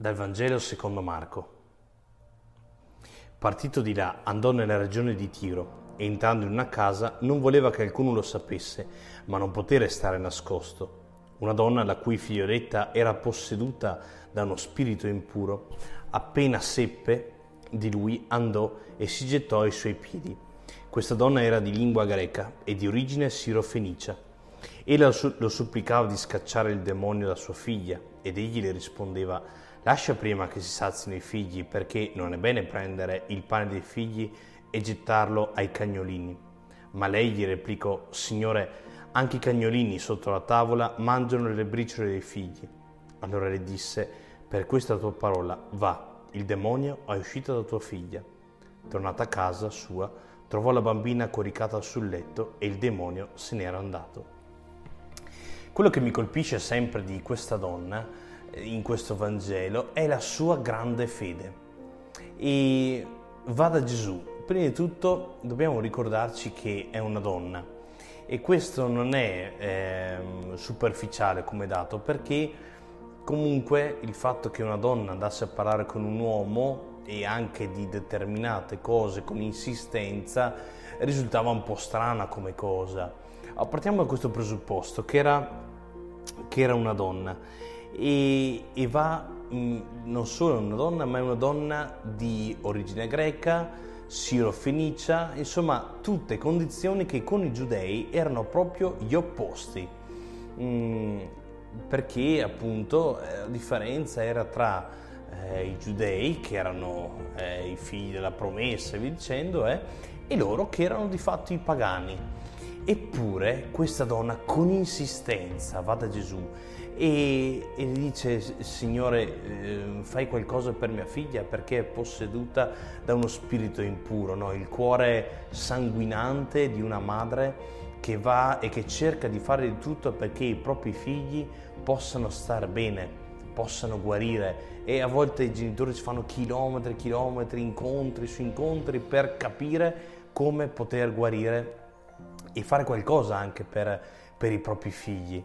Dal Vangelo secondo Marco. Partito di là, andò nella regione di Tiro e entrando in una casa non voleva che alcuno lo sapesse, ma non poté restare nascosto. Una donna la cui figlioletta era posseduta da uno spirito impuro, appena seppe di lui andò e si gettò ai suoi piedi. Questa donna era di lingua greca e di origine sirofenicia. Ella lo supplicava di scacciare il demonio da sua figlia ed egli le rispondeva Lascia prima che si sazino i figli, perché non è bene prendere il pane dei figli e gettarlo ai cagnolini. Ma lei gli replicò, Signore, anche i cagnolini sotto la tavola mangiano le briciole dei figli. Allora le disse, per questa tua parola, va, il demonio è uscito da tua figlia. Tornata a casa sua, trovò la bambina coricata sul letto e il demonio se n'era andato. Quello che mi colpisce sempre di questa donna in questo Vangelo è la sua grande fede. E va da Gesù. Prima di tutto dobbiamo ricordarci che è una donna e questo non è eh, superficiale come dato perché comunque il fatto che una donna andasse a parlare con un uomo e anche di determinate cose con insistenza risultava un po' strana come cosa. Partiamo da questo presupposto che era, che era una donna e, e va mh, mm, non solo una donna, ma è una donna di origine greca, siro-fenicia, insomma tutte condizioni che con i giudei erano proprio gli opposti, mm, perché appunto eh, la differenza era tra eh, i giudei, che erano eh, i figli della promessa e dicendo, eh, e loro che erano di fatto i pagani. Eppure questa donna con insistenza va da Gesù e, e dice Signore eh, fai qualcosa per mia figlia perché è posseduta da uno spirito impuro, no? il cuore sanguinante di una madre che va e che cerca di fare di tutto perché i propri figli possano star bene, possano guarire e a volte i genitori si fanno chilometri e chilometri, incontri su incontri per capire come poter guarire e fare qualcosa anche per, per i propri figli.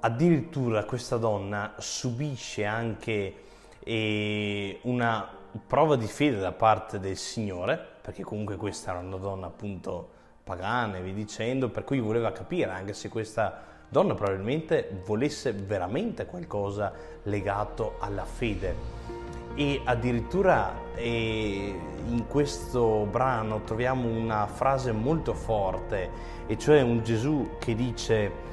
Addirittura questa donna subisce anche eh, una prova di fede da parte del Signore, perché comunque questa era una donna appunto pagana e via dicendo, per cui voleva capire anche se questa donna probabilmente volesse veramente qualcosa legato alla fede. E addirittura eh, in questo brano troviamo una frase molto forte, e cioè un Gesù che dice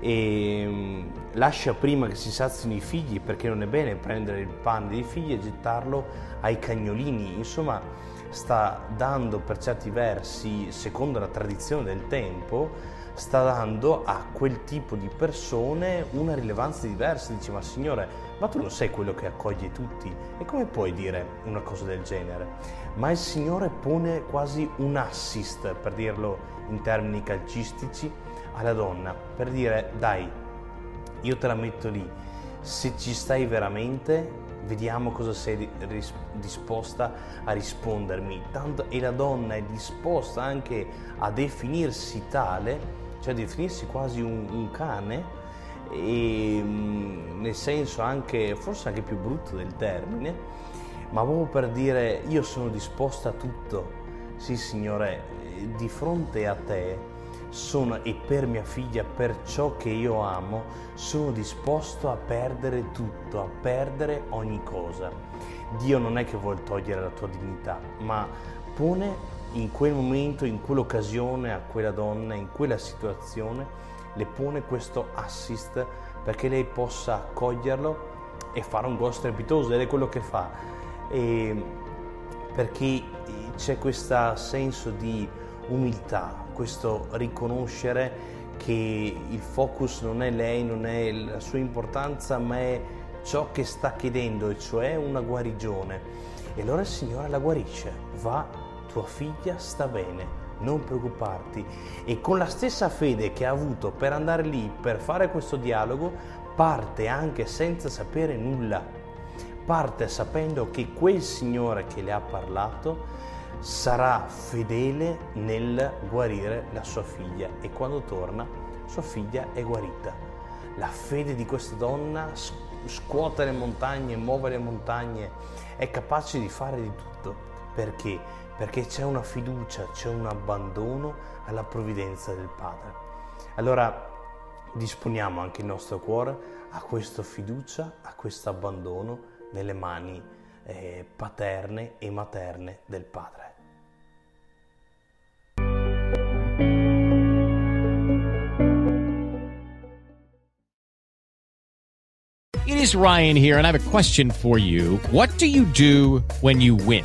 e mm, lascia prima che si sazino i figli perché non è bene prendere il pane dei figli e gettarlo ai cagnolini. Insomma, sta dando per certi versi, secondo la tradizione del tempo, sta dando a quel tipo di persone una rilevanza diversa. Dice, ma Signore, ma tu non sei quello che accoglie tutti? E come puoi dire una cosa del genere? Ma il Signore pone quasi un assist, per dirlo in termini calcistici, alla donna per dire dai, io te la metto lì, se ci stai veramente, vediamo cosa sei ris- disposta a rispondermi. Tanto, e la donna è disposta anche a definirsi tale, cioè definirsi quasi un, un cane, e, mm, nel senso anche, forse anche più brutto del termine, ma proprio per dire io sono disposta a tutto. Sì, Signore, di fronte a te sono, e per mia figlia, per ciò che io amo, sono disposto a perdere tutto, a perdere ogni cosa. Dio non è che vuole togliere la tua dignità, ma pone in quel momento, in quell'occasione, a quella donna, in quella situazione, le pone questo assist perché lei possa accoglierlo e fare un gol strepitoso ed è quello che fa. E perché c'è questo senso di umiltà, questo riconoscere che il focus non è lei, non è la sua importanza, ma è ciò che sta chiedendo, e cioè una guarigione. E allora il Signore la guarisce, va, tua figlia sta bene, non preoccuparti. E con la stessa fede che ha avuto per andare lì, per fare questo dialogo, parte anche senza sapere nulla. Parte sapendo che quel Signore che le ha parlato sarà fedele nel guarire la sua figlia e quando torna sua figlia è guarita. La fede di questa donna scuote le montagne, muove le montagne, è capace di fare di tutto. Perché? Perché c'è una fiducia, c'è un abbandono alla provvidenza del Padre. Allora disponiamo anche il nostro cuore a questa fiducia, a questo abbandono nelle mani eh, paterne e materne del Padre. It is Ryan here, and I have a question for you. What do you do when you win?